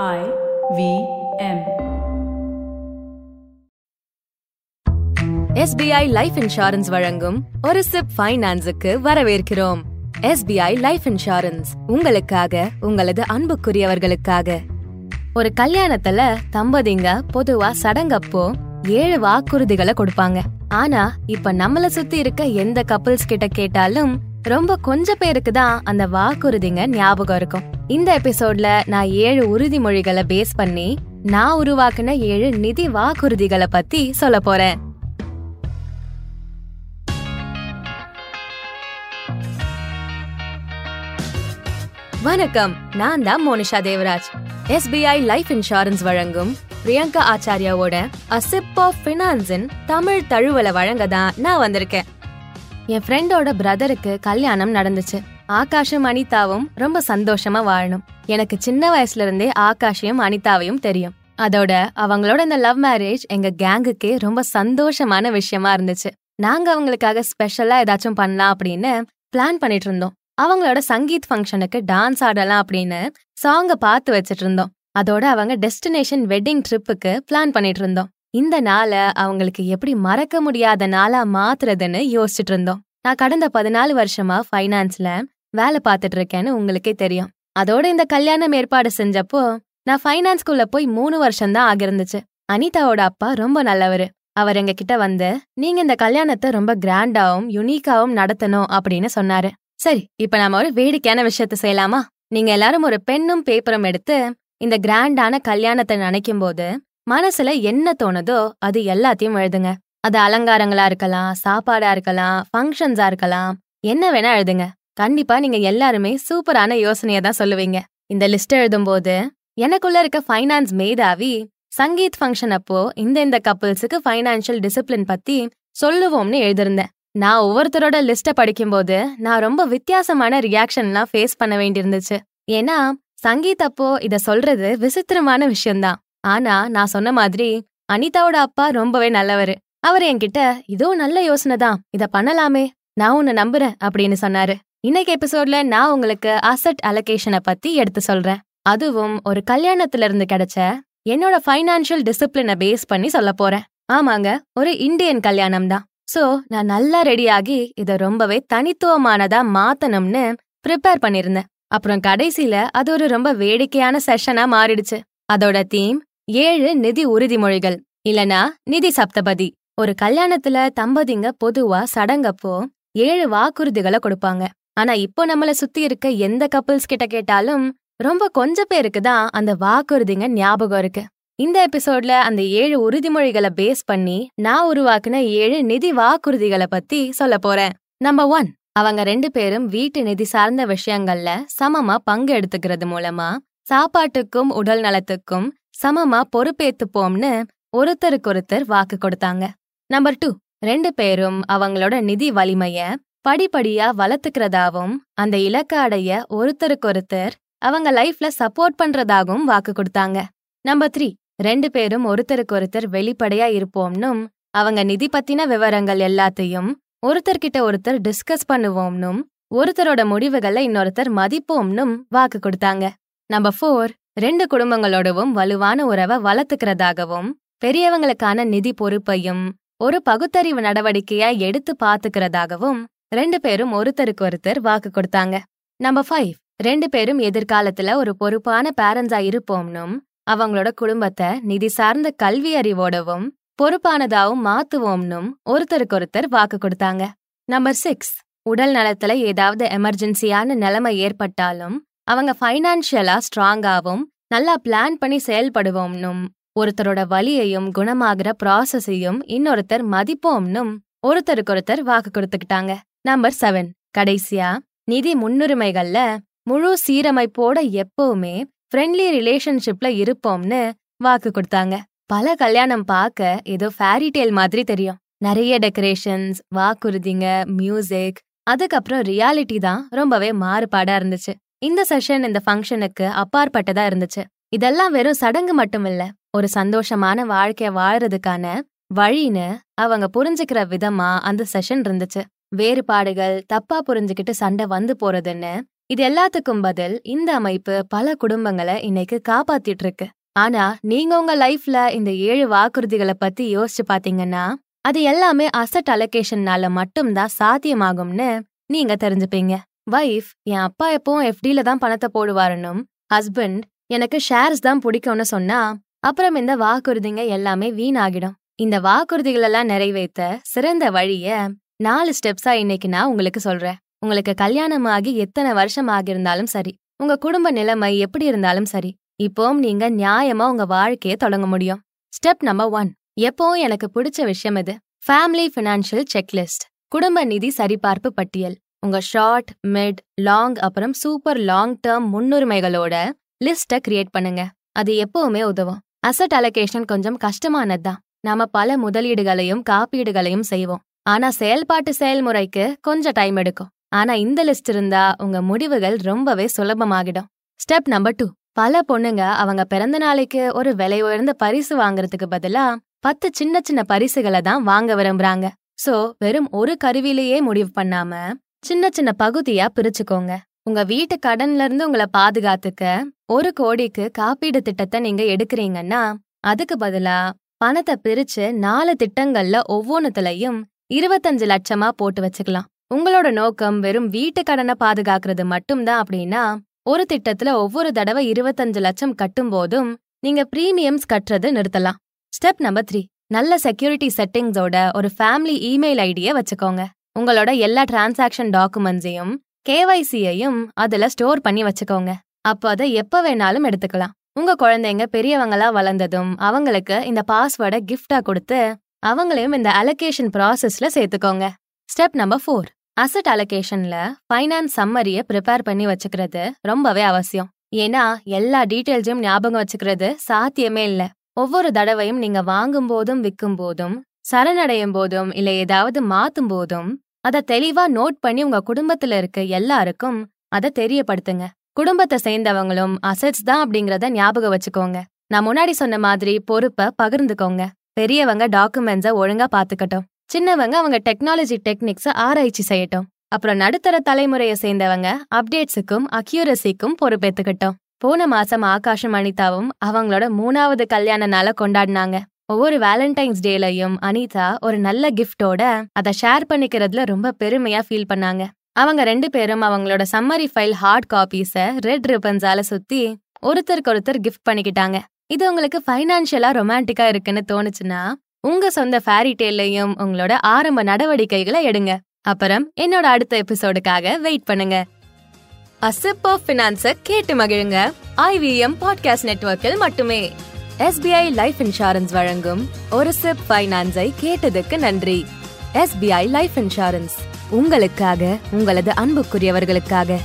I V M. SBI life insurance வழங்கும் ஒரு chip ஃபைனான்ஸுக்கு வரவேற்கிறோம். எஸ்பிஐ லைஃப் இன்சூரன்ஸ் உங்களுக்காக உங்களது அன்புக்குரியவர்களுக்காக. ஒரு கல்யாணத்துல தம்பதிங்க பொதுவா சடங்கப்போ ஏழு வாக்குறுதிகளை கொடுப்பாங்க. ஆனா இப்ப நம்மள சுத்தி இருக்க எந்த கப்பிள்ஸ் கிட்ட கேட்டாலும் ரொம்ப கொஞ்ச பேருக்கு தான் அந்த வாக்குறுதிங்க ஞாபகம் இருக்கும். இந்த எபிசோட்ல நான் ஏழு உறுதிமொழிகளை பேஸ் பண்ணி நான் உருவாக்குன ஏழு நிதி வாக்குறுதிகளை பத்தி சொல்ல போறேன். வணக்கம் நான் தான் Monisha Devaraj. SBI life insurance வழங்கும் பிரியங்கா ஆச்சாரியாவோட அ சிப் ஆஃப் ஃபினான்ஸின் தமிழ் தழுவலை வழங்க தான் நான் வந்திருக்கேன். என் ஃப்ரெண்டோட பிரதருக்கு கல்யாணம் நடந்துச்சு. ஆகாஷும் அனிதாவும் ரொம்ப சந்தோஷமா வாழணும். எனக்கு சின்ன வயசுல இருந்தே ஆகாஷையும் அனிதாவையும் தெரியும். அதோட அவங்களோட இந்த லவ் மேரேஜ் எங்க கேங்குக்கே ரொம்ப சந்தோஷமான விஷயமா இருந்துச்சு. நாங்க அவங்களுக்காக ஸ்பெஷலா ஏதாச்சும் பண்ணலாம் அப்படின்னு பிளான் பண்ணிட்டு இருந்தோம் அவங்களோட சங்கீத் ஃபங்க்ஷனுக்கு டான்ஸ் ஆடலாம் அப்படின்னு சாங்க பார்த்து வச்சிட்டு இருந்தோம் அதோட அவங்க டெஸ்டினேஷன் வெட்டிங் ட்ரிப்புக்கு பிளான் பண்ணிட்டு இருந்தோம் இந்த நாளை அவங்களுக்கு எப்படி மறக்க முடியாத நாளா மாத்துறதுன்னு யோசிச்சுட்டு இருந்தோம் நான் கடந்த பதினாலு வருஷமா ஃபைனான்ஸ்ல வேலை பார்த்துட்டு இருக்கேன்னு உங்களுக்கே தெரியும். அதோட இந்த கல்யாணம் ஏற்பாடு செஞ்சப்போ நான் ஃபைனான்ஸ்குள்ள போய் மூணு வருஷம் தான் ஆகிருந்துச்சு. அனிதாவோட அப்பா ரொம்ப நல்லவரு. அவர் எங்க கிட்ட வந்து நீங்க இந்த கல்யாணத்தை ரொம்ப கிராண்டாவும் யுனிக்காவும் நடத்தணும் அப்படின்னு சொன்னாரு. சரி இப்ப நாம ஒரு வேடிக்கையான விஷயத்த செய்யலாமா? நீங்க எல்லாரும் ஒரு பெண்ணும் பேப்பரும் எடுத்து இந்த கிராண்டான கல்யாணத்தை நினைக்கும் போது மனசுல என்ன தோணுதோ அது எல்லாத்தையும் எழுதுங்க. அது அலங்காரங்களா இருக்கலாம் சாப்பாடா இருக்கலாம் ஃபங்க்ஷன்ஸா இருக்கலாம் என்ன வேணா எழுதுங்க. கண்டிப்பா நீங்க எல்லாருமே சூப்பரான யோசனைய தான் சொல்லுவீங்க. இந்த லிஸ்ட் எழுதும்போது எனக்குள்ள இருக்க ஃபைனான்ஸ் மேதாவி சங்கீத் ஃபங்க்ஷன் அப்போ இந்த இந்த கப்பிள்ஸுக்கு ஃபைனான்ஷியல் டிசிப்ளின் பத்தி சொல்லுவோம்னு எழுதிருந்தேன். நான் ஒவ்வொருத்தரோட லிஸ்ட படிக்கும்போது நான் ரொம்ப வித்தியாசமான ரியாக்ஷன்லாம் ஃபேஸ் பண்ண வேண்டியிருந்துச்சு. ஏன்னா சங்கீத் அப்போ இத சொல்றது விசித்திரமான விஷயம்தான். ஆனா நான் சொன்ன மாதிரி அனிதாவோட அப்பா ரொம்பவே நல்லவரு. அவர் என்கிட்ட இதோ நல்ல யோசனை தான். இத பண்ணலாமே. நான் உன்னை நம்புறேன் அப்படின்னு சொன்னாரு. இன்னைக்கு எபிசோட்ல நான் உங்களுக்கு அசட் அலோகேஷனை பத்தி எடுத்து சொல்றேன். அதுவும் ஒரு கல்யாணத்துல இருந்து கிடைச்ச என்னோட ஃபைனான்ஷியல் டிசிப்ளினை பேஸ் பண்ணி சொல்ல போறேன். ஆமாங்க ஒரு இந்தியன் கல்யாணம் தான். சோ நான் நல்லா ரெடியாகி இத ரொம்பவே தனித்துவமானதா மாத்தணும்னு ப்ரிப்பேர் பண்ணிருந்தேன் அப்புறம் கடைசியில அது ஒரு ரொம்ப வேடிக்கையான செஷனா மாறிடுச்சு. அதோட தீம் ஏழு நிதி உறுதிமொழிகள் இல்லனா நிதி சப்தபதி. ஒரு கல்யாணத்துல தம்பதிங்க பொதுவா சடங்கப்போ ஏழு வாக்குறுதிகளை கொடுப்பாங்க. ஆனா இப்போ நம்மள சுத்தி இருக்க எந்த கப்பிள்ஸ் கிட்ட கேட்டாலும் ரொம்ப கொஞ்ச பேருக்கு தான் அந்த வாக்குறுதிங்க ஞாபகம் இருக்கு. இந்த எபிசோட்ல அந்த ஏழு உறுதிமொழிகளை பேஸ் பண்ணி நான் உருவாக்குன ஏழு நிதி வாக்குறுதிகளை பத்தி சொல்ல போறேன். நம்பர் ஒன் அவங்க ரெண்டு பேரும் வீட்டு நிதி சார்ந்த விஷயங்கள்ல சமமா பங்கு எடுத்துக்கிறது மூலமா சாப்பாட்டுக்கும் உடல் நலத்துக்கும் சமமா பொறுப்பேத்துப்போம்னு ஒருத்தருக்கொருத்தர் வாக்கு கொடுத்தாங்க. நம்பர் டூ ரெண்டு பேரும் அவங்களோட நிதி வலிமைய படிப்படியா வளர்த்துக்கிறதாவும் அந்த இலக்க அடைய ஒருத்தருக்கொருத்தர் அவங்க லைஃப்ல சப்போர்ட் பண்றதாகவும் வாக்கு கொடுத்தாங்க. நம்பர் த்ரீ ரெண்டு பேரும் ஒருத்தருக்கு ஒருத்தர் வெளிப்படையா இருப்போம்னும் அவங்க நிதி பத்தின விவரங்கள் எல்லாத்தையும் ஒருத்தர்கிட்ட ஒருத்தர் டிஸ்கஸ் பண்ணுவோம்னும் ஒருத்தரோட முடிவுகளை இன்னொருத்தர் மதிப்போம்னும் வாக்கு கொடுத்தாங்க. நம்பர் ஃபோர் ரெண்டு குடும்பங்களோடவும் வலுவான உறவை வளர்த்துக்கிறதாகவும் பெரியவங்களுக்கான நிதி பொறுப்பையும் ஒரு பகுத்தறிவு நடவடிக்கையா எடுத்து பாத்துக்கிறதாகவும் ரெண்டு பேரும் ஒருத்தருக்கு ஒருத்தர் வாக்கு கொடுத்தாங்க. நம்பர் ஃபைவ் ரெண்டு பேரும் எதிர்காலத்துல ஒரு பொறுப்பான பேரண்ட்ஸா இருப்போம்னும் அவங்களோட குடும்பத்தை நிதி சார்ந்த கல்வி அறிவோடவும் பொறுப்பானதாவும் மாத்துவோம்னும் ஒருத்தருக்கு ஒருத்தர் வாக்கு கொடுத்தாங்க. நம்பர் சிக்ஸ் உடல் நலத்துல ஏதாவது எமர்ஜென்சியான நிலைமை ஏற்பட்டாலும் அவங்க ஃபைனான்ஷியலா ஸ்ட்ராங்காவும் நல்லா பிளான் பண்ணி செயல்படுவோம்னும் ஒருத்தரோட வலியையும் குணமாகிற ப்ராசஸையும் இன்னொருத்தர் மதிப்போம்னும் ஒருத்தருக்கொருத்தர் வாக்கு கொடுத்துக்கிட்டாங்க. Number seven. கடைசியா நிதி முன்னுரிமைகள்ல முழு சீரமைப்போட எப்பவுமே ஃப்ரெண்ட்லி ரிலேஷன்ஷிப்ல இருப்போம்னு வாக்கு கொடுத்தாங்க. பல கல்யாணம் பார்க்க ஏதோ ஃபேரி டேல் மாதிரி தெரியும். நிறைய டெக்கரேஷன்ஸ் வாக்குறுதிங்க மியூசிக் அதுக்கப்புறம் ரியாலிட்டி தான் ரொம்பவே மாறுபாடா இருந்துச்சு. இந்த செஷன் இந்த ஃபங்க்ஷனுக்கு அப்பாற்பட்டதா இருந்துச்சு. இதெல்லாம் வெறும் சடங்கு மட்டும் இல்ல ஒரு சந்தோஷமான வாழ்க்கைய வாழறதுக்கான வழின்னு அவங்க புரிஞ்சுக்கிற விதமா அந்த செஷன் இருந்துச்சு. வேறுபாடுகள் தப்பா புரிஞ்சுக்கிட்டு சண்டை வந்து போறதுன்னு இது எல்லாத்துக்கும் பதில் இந்த அமைப்பு பல குடும்பங்களை இன்னைக்கு காப்பாத்திட்டு இருக்கு ஆனா நீங்க உங்க லைஃப்ல இந்த ஏழு வாக்குறுதிகளை பத்தி யோசிச்சு பாத்தீங்கன்னா அது எல்லாமே அசட் அலோகேஷன்னால மட்டும்தான் சாத்தியமாகும்னு நீங்க தெரிஞ்சுப்பீங்க. வைஃப் என் அப்பா எப்பவும் எஃப்டில தான் பணத்தை போடுவாருன்னும் ஹஸ்பண்ட் எனக்கு ஷேர்ஸ் தான் பிடிக்கும்னு சொன்னா அப்புறம் இந்த வாக்குறுதிங்க எல்லாமே வீணாகிடும். இந்த வாக்குறுதிகளெல்லாம் நிறைவேற்ற சிறந்த வழிய நாலு ஸ்டெப்ஸா இன்னைக்கு நான் உங்களுக்கு சொல்றேன். உங்களுக்கு கல்யாணம் ஆகி எத்தனை வருஷம் ஆகியிருந்தாலும் சரி உங்க குடும்ப நிலைமை எப்படி இருந்தாலும் சரி இப்போவும் நீங்க நியாயமா உங்க வாழ்க்கைய தொடங்க முடியும். ஸ்டெப் நம்பர் ஒன் எப்போவும் எனக்கு பிடிச்ச விஷயம் இது ஃபேமிலி ஃபினான்ஷியல் செக்லிஸ்ட் குடும்ப நிதி சரிபார்ப்பு பட்டியல். உங்க ஷார்ட் மிட் லாங் அப்புறம் சூப்பர் லாங் டேர்ம் முன்னுரிமைகளோட லிஸ்ட்டை கிரியேட் பண்ணுங்க. அது எப்பவுமே உதவும். அசட் அலோகேஷன் கொஞ்சம் கஷ்டமானதுதான். நாம பல முதலீடுகளையும் காப்பீடுகளையும் செய்வோம். ஆனா செயல்பாட்டு செயல்முறைக்கு கொஞ்சம் டைம் எடுக்கும். ஆனா இந்த லிஸ்ட் இருந்தா உங்க முடிவுகள் ரொம்பவே சுலபமாகிடும். ஸ்டெப் நம்பர் டூ பல பொண்ணுங்க அவங்க பிறந்த நாளைக்கு ஒரு விலை உயர்ந்த பரிசு வாங்குறதுக்கு பதிலா பத்து சின்ன சின்ன பரிசுகளை தான் வாங்க விரும்புறாங்க. சோ வெறும் ஒரு கருவிலேயே முடிவு பண்ணாம சின்ன சின்ன பகுதியா பிரிச்சுக்கோங்க. உங்க வீட்டு கடன்ல இருந்து உங்களை பாதுகாத்துக்க ஒரு கோடிக்கு காப்பீடு திட்டத்தை நீங்க எடுக்கிறீங்கன்னா அதுக்கு பதிலா பணத்தை பிரிச்சு நாலு திட்டங்கள்ல ஒவ்வொன்னுத்துலயும் இருபத்தஞ்சு லட்சமா போட்டு வச்சுக்கலாம். உங்களோட நோக்கம் வெறும் வீட்டு கடனை பாதுகாக்கிறது மட்டும்தான் அப்படின்னா ஒரு திட்டத்துல ஒவ்வொரு தடவை இருபத்தஞ்சு லட்சம் கட்டும் போதும் நீங்க பிரீமியம்ஸ் கட்டுறது நிறுத்தலாம். Step number three. நல்ல செக்யூரிட்டி செட்டிங்ஸோட ஒரு ஃபேமிலி இமெயில் ஐடியை வச்சுக்கோங்க. உங்களோட எல்லா டிரான்சாக்ஷன் டாக்குமெண்ட்ஸையும் கேவைசியையும் அதுல ஸ்டோர் பண்ணி வச்சுக்கோங்க. அப்போ அதை எப்ப வேணாலும் எடுத்துக்கலாம். உங்க குழந்தைங்க பெரியவங்களா வளர்ந்ததும் அவங்களுக்கு இந்த பாஸ்வேர்டை கிஃப்டா கொடுத்து அவங்களையும் இந்த அலோகேஷன் ப்ராசஸ்ல சேர்த்துக்கோங்க. ஸ்டெப் நம்பர் ஃபோர் அசட் அலோகேஷன்ல ஃபைனான்ஸ் சம்மரிய ப்ரிப்பேர் பண்ணி வச்சுக்கிறது ரொம்பவே அவசியம். ஏன்னா எல்லா டீட்டெயில்ஸையும் ஞாபகம் வச்சுக்கிறது சாத்தியமே இல்ல. ஒவ்வொரு தடவையும் நீங்க வாங்கும் போதும் விற்கும் போதும் சரணடையும் போதும் இல்ல ஏதாவது மாத்தும் போதும் அதை தெளிவா நோட் பண்ணி உங்க குடும்பத்துல இருக்க எல்லாருக்கும் அதை தெரியப்படுத்துங்க. குடும்பத்தை சேர்ந்தவங்களும் அசட்ஸ் தான் அப்படிங்கறத ஞாபகம் வச்சுக்கோங்க. நான் முன்னாடி சொன்ன மாதிரி பொறுப்பை பகிர்ந்துக்கோங்க. பெரியவங்க டாக்குமெண்ட்ஸை ஒழுங்கா பாத்துக்கட்டும் சின்னவங்க அவங்க டெக்னாலஜி டெக்னிக்ஸை ஆராய்ச்சி செய்யட்டும். அப்புறம் நடுத்தர தலைமுறையை சேர்ந்தவங்க அப்டேட்ஸுக்கும் அக்யூரசிக்கும் பொறுப்பேத்துக்கட்டும். போன மாசம் ஆகாஷம் அனிதாவும் அவங்களோட மூணாவது கல்யாண நாளை கொண்டாடினாங்க. ஒவ்வொரு வேலண்டைன்ஸ் டேலையும் அனிதா ஒரு நல்ல கிஃப்டோட அதை ஷேர் பண்ணிக்கிறதுல ரொம்ப பெருமையா ஃபீல் பண்ணாங்க. அவங்க ரெண்டு பேரும் அவங்களோட சம்மரி ஃபைல் ஹார்ட் காப்பீஸ ரெட் ரிப்பன்ஸால சுத்தி ஒருத்தருக்கு ஒருத்தர் கிஃப்ட் பண்ணிக்கிட்டாங்க. இது உங்களுக்கு ஃபைனான்ஷியலா ரொமான்டிக்கா இருக்குன்னு தோணுச்சுன்னா உங்க சொந்த ஃபேரி டேல்லையும் உங்களோட ஆரம்ப நடவடிக்கைகளை எடுங்க. அப்புறம் என்னோட அடுத்த எபிசோடுக்காக வெயிட் பண்ணுங்க. அசிப் ஆஃப் பினான்ஸ கேட்டு மகிழுங்க. ஐவிஎம் பாட்காஸ்ட் நெட்வொர்க்கில் மட்டுமே. எஸ்பிஐ லைஃப் இன்சூரன்ஸ் வழங்கும் ஒரு சிப் ஃபைனான்ஸை கேட்டதுக்கு நன்றி. எஸ்பிஐ லைஃப் இன்சூரன்ஸ் உங்களுக்காக உங்களது அன்புக்குரியவர்களுக்காக.